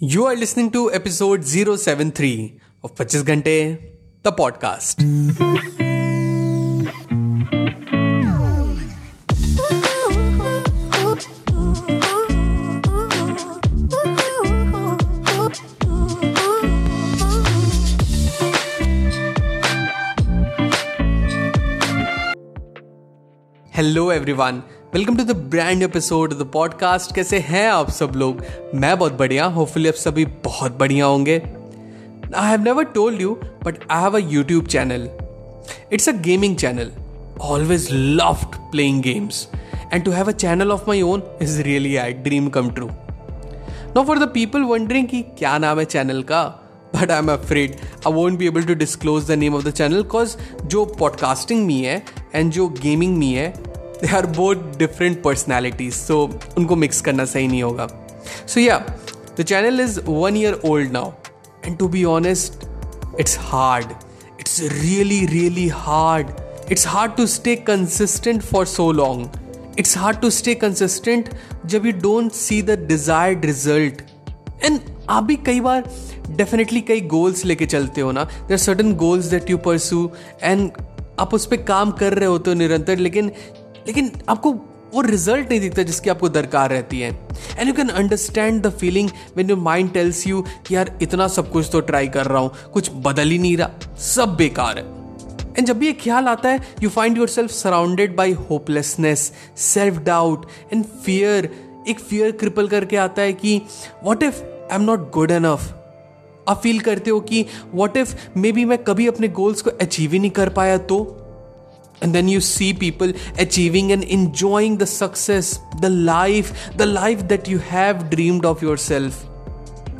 You are listening to episode 073 of 25 Ghante, the podcast. Hello, everyone. Welcome to the brand episode the podcast कैसे हैं आप सब लोग? मैं बहुत बढ़िया होपफुली आप सभी बहुत बढ़िया होंगे। I have never told you but I have a YouTube channel it's a gaming channel always loved playing games and to have a channel of my own is really I dream come true no for the people wondering कि क्या नाम है channel का but I am afraid I won't be able to disclose the name of the channel because जो podcasting मी है and जो gaming मी है they are both different personalities, so उनको मिक्स करना सही नहीं होगा। So yeah, the channel is one year old now, and to be honest, it's hard. It's really really hard. It's hard to stay consistent for so long. It's hard to stay consistent जब you don't see the desired result. And आप भी कई बार definitely कई goals लेके चलते हो ना, there certain goals that you pursue and आप उस पर काम कर रहे होते हो निरंतर, लेकिन लेकिन आपको वो रिज़ल्ट नहीं दिखता जिसकी आपको दरकार रहती है। And you can understand the feeling when your mind tells you कि यार, इतना सब कुछ तो ट्राई कर रहा हूँ, कुछ बदल ही नहीं रहा, सब बेकार है। एंड जब भी ये ख्याल आता है you find yourself surrounded by hopelessness self doubt and fear एक फियर क्रिपल करके आता है कि what if I am not good enough आप फील करते हो कि वॉट इफ़ मे बी मैं कभी अपने गोल्स को अचीव ही नहीं कर पाया तो? and then you see people achieving and enjoying the success the life the life that you have dreamed of yourself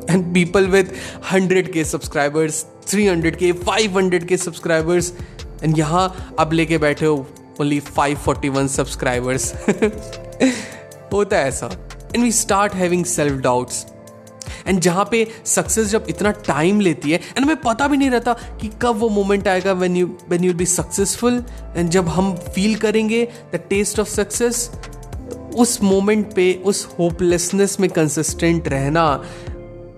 and people with 100k subscribers 300k 500k subscribers and यहाँ अब लेके बैठे हो only 541 subscribers होता है ऐसा and we start having self doubts and जहाँ पे सक्सेस जब इतना टाइम लेती है एंड हमें पता भी नहीं रहता कि कब वो मोमेंट आएगा when you when you be successful and जब हम फील करेंगे द टेस्ट ऑफ़ सक्सेस उस मोमेंट पे, उस होपलेसनेस में कंसिस्टेंट रहना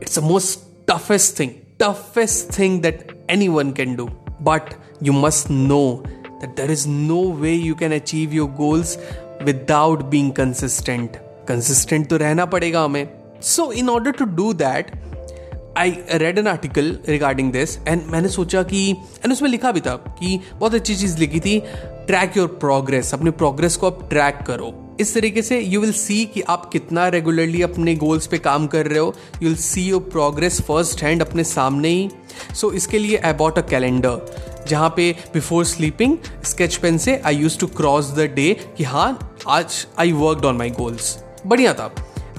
it's a most toughest thing toughest thing that anyone can do but you must know that there is no way you can achieve your goals without being consistent. Consistent तो रहना पड़ेगा हमें so in order to do that I read an article regarding this and मैंने सोचा कि and उसमें लिखा भी था कि बहुत अच्छी चीज़ लिखी थी ट्रैक योर प्रोग्रेस अपने प्रोग्रेस को आप ट्रैक करो। इस तरीके से यू विल सी कि आप कितना रेगुलरली अपने गोल्स पे काम कर रहे हो। You will see your progress first hand अपने सामने ही। सो so, इसके लिए आई बॉट अ कैलेंडर जहाँ पे बिफोर स्लीपिंग स्केच पेन से I use to cross the day कि हाँ आज I worked on my goals बढ़िया था।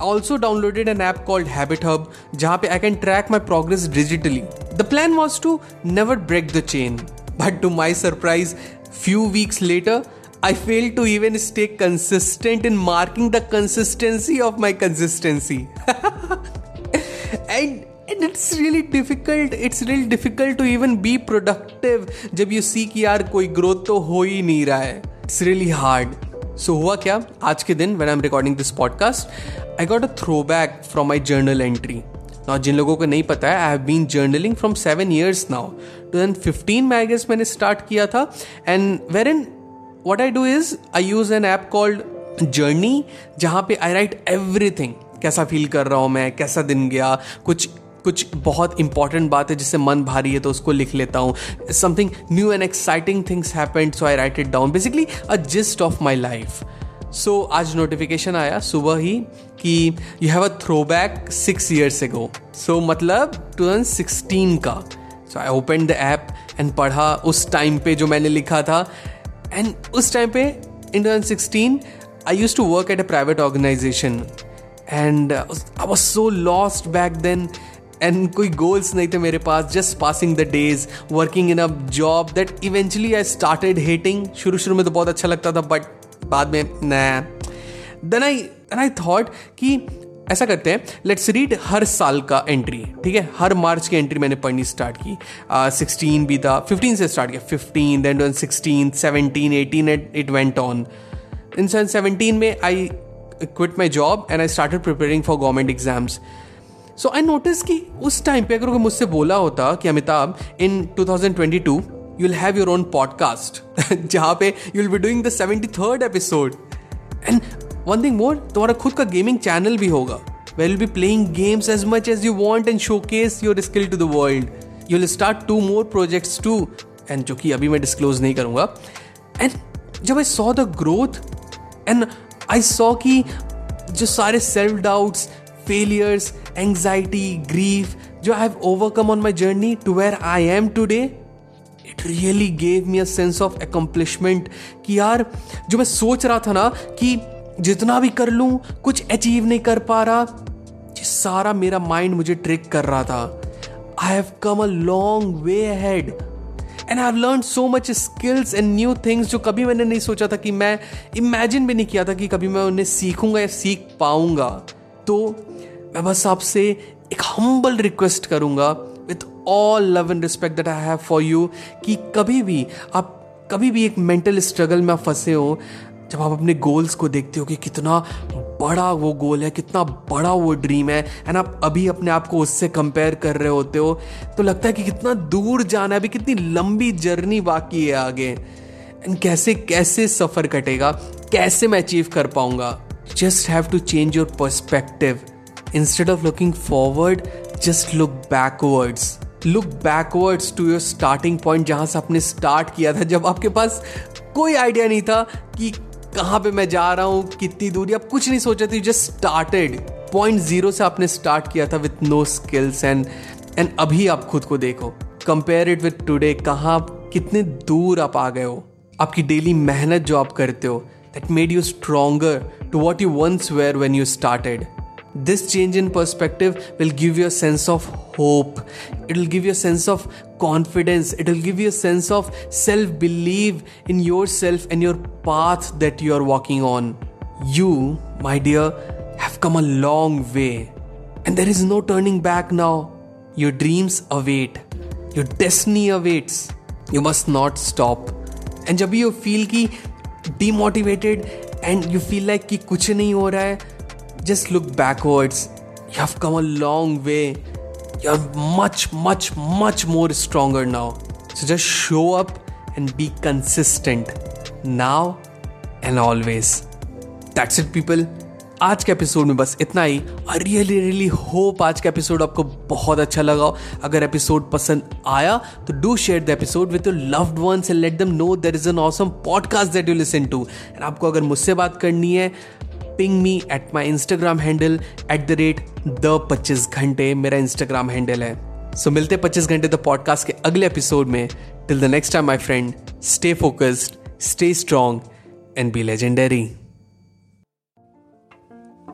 Also downloaded an app called Habit Hub, जहाँ पे I can track my progress digitally. The plan was to never break the chain, but to my surprise, few weeks later, I failed to even stay consistent in marking the consistency of my consistency. and and it's really difficult it's really difficult to even be productive जब you see कि यार कोई growth तो हो ही नहीं रहा है it's really hard सो हुआ क्या? आज के दिन when I am recording this podcast I got a throwback from my journal entry ना जिन लोगों को नहीं पता है I have been journaling from seven years now two thousand fifteen में आई गेस मैंने स्टार्ट किया था। And wherein what I do is I use an app called journey जहाँ पे आई राइट एवरी थिंग कैसा फील कर रहा हूँ मैं? कैसा दिन गया? कुछ कुछ बहुत इंपॉर्टेंट बात है जिससे मन भारी है तो उसको लिख लेता हूँ। Something new and exciting things happened so I write it down basically a gist of my life so आज नोटिफिकेशन आया सुबह ही कि you have a throwback six years ago so मतलब 2016 का। So I open the app and पढ़ा उस time पे जो मैंने लिखा था। एंड उस टाइम पे in 2016 I use to work at a private organisation and I was so lost back then and कोई गोल्स नहीं थे मेरे पास just passing the days working in a job that eventually I started hating शुरू शुरू में तो बहुत अच्छा लगता था बट बाद में न then I then I thought कि ऐसा करते हैं लेट्स रीड हर साल का एंट्री ठीक है? हर मार्च की एंट्री मैंने पढ़नी स्टार्ट की। सिक्सटीन uh, भी था फिफ्टीन से स्टार्ट किया fifteen then sixteen seventeen eighteen it went on in seventeen में I quit my job and I started preparing for government exams so I notice कि उस टाइम पे अगर मुझसे बोला होता कि Amitabh in 2022 you will have your own podcast जहाँ पे you will be doing the seventy third episode and one thing more तुम्हारा खुद का गेमिंग चैनल भी होगा where will be playing games as much as you want and showcase your skill to the world you will start to more projects to and जो कि अभी मैं disclose नहीं करूँगा. एंड जब I saw the growth and I saw कि जो सारे self doubts failures anxiety grief जो I have overcome on my journey to where I am today it really gave me a sense of accomplishment कि यार, जो मैं सोच रहा था ना कि जितना भी कर लूँ, कुछ अचीव नहीं कर पा रहा, ये सारा मेरा माइंड मुझे ट्रिक कर रहा था। I have come a long way ahead and I learn so much skills and new things जो कभी मैंने नहीं सोचा था कि मैं इमेजिन भी नहीं किया था कि कभी मैं उन्हें सीखूँगा या सीख पाऊँगा। तो मैं बस आपसे एक हम्बल रिक्वेस्ट करूँगा with all love and respect that I have for you कि कभी भी, आप कभी भी एक मेंटल स्ट्रगल में फंसे हो, जब आप अपने गोल्स को देखते हो कि कितना बड़ा वो गोल है, कितना बड़ा वो ड्रीम है एंड आप अभी अपने आप को उससे कंपेयर कर रहे होते हो तो लगता है कि कितना दूर जाना है, अभी कितनी लंबी जर्नी बाकी है आगे। एंड कैसे कैसे सफ़र कटेगा, कैसे मैं अचीव कर पाऊँगा? Just have to change your perspective instead of looking forward just look backwards look backwards to your starting point जहाँ से आपने स्टार्ट किया था, जब आपके पास कोई आइडिया नहीं था कि कहाँ पे मैं जा रहा हूँ, कितनी दूरी, आप कुछ नहीं सोचा थी जस्ट स्टार्टेड पॉइंट ज़ीरो से आपने स्टार्ट किया था with no skills and and अभी आप खुद को देखो. कंपेयर इट विथ टूडे कहाँ कितने दूर आप आ गए हो. आपकी डेली मेहनत जो आप करते हो that made you stronger to what you once were when you started this change in perspective will give you a sense of hope it will give you a sense of confidence it will give you a sense of self belief in yourself and your path that you are walking on you my dear have come a long way and there is no turning back now your dreams await your destiny awaits you must not stop and जब you feel कि demotivated And you feel like कि कुछ नहीं हो रहा है just look backwards. You have come a long way. You're much, much, much more stronger now. So just show up and be consistent now and always. That's it, people. आज के episode में बस इतना ही। आई रियली रियली होप आज का episode आपको बहुत अच्छा लगा अगर एपिसोड पसंद आया तो do share the episode with your loved ones and let them know there is an awesome podcast that you listen to and आपको अगर मुझसे बात करनी है ping me at my Instagram handle at the rate the Pachchis Ghante मेरा Instagram handle है। So so, मिलते पच्चीस घंटे द पॉडकास्ट के अगले एपिसोड में। Till the next time my friend stay focused stay strong and be legendary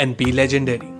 and be legendary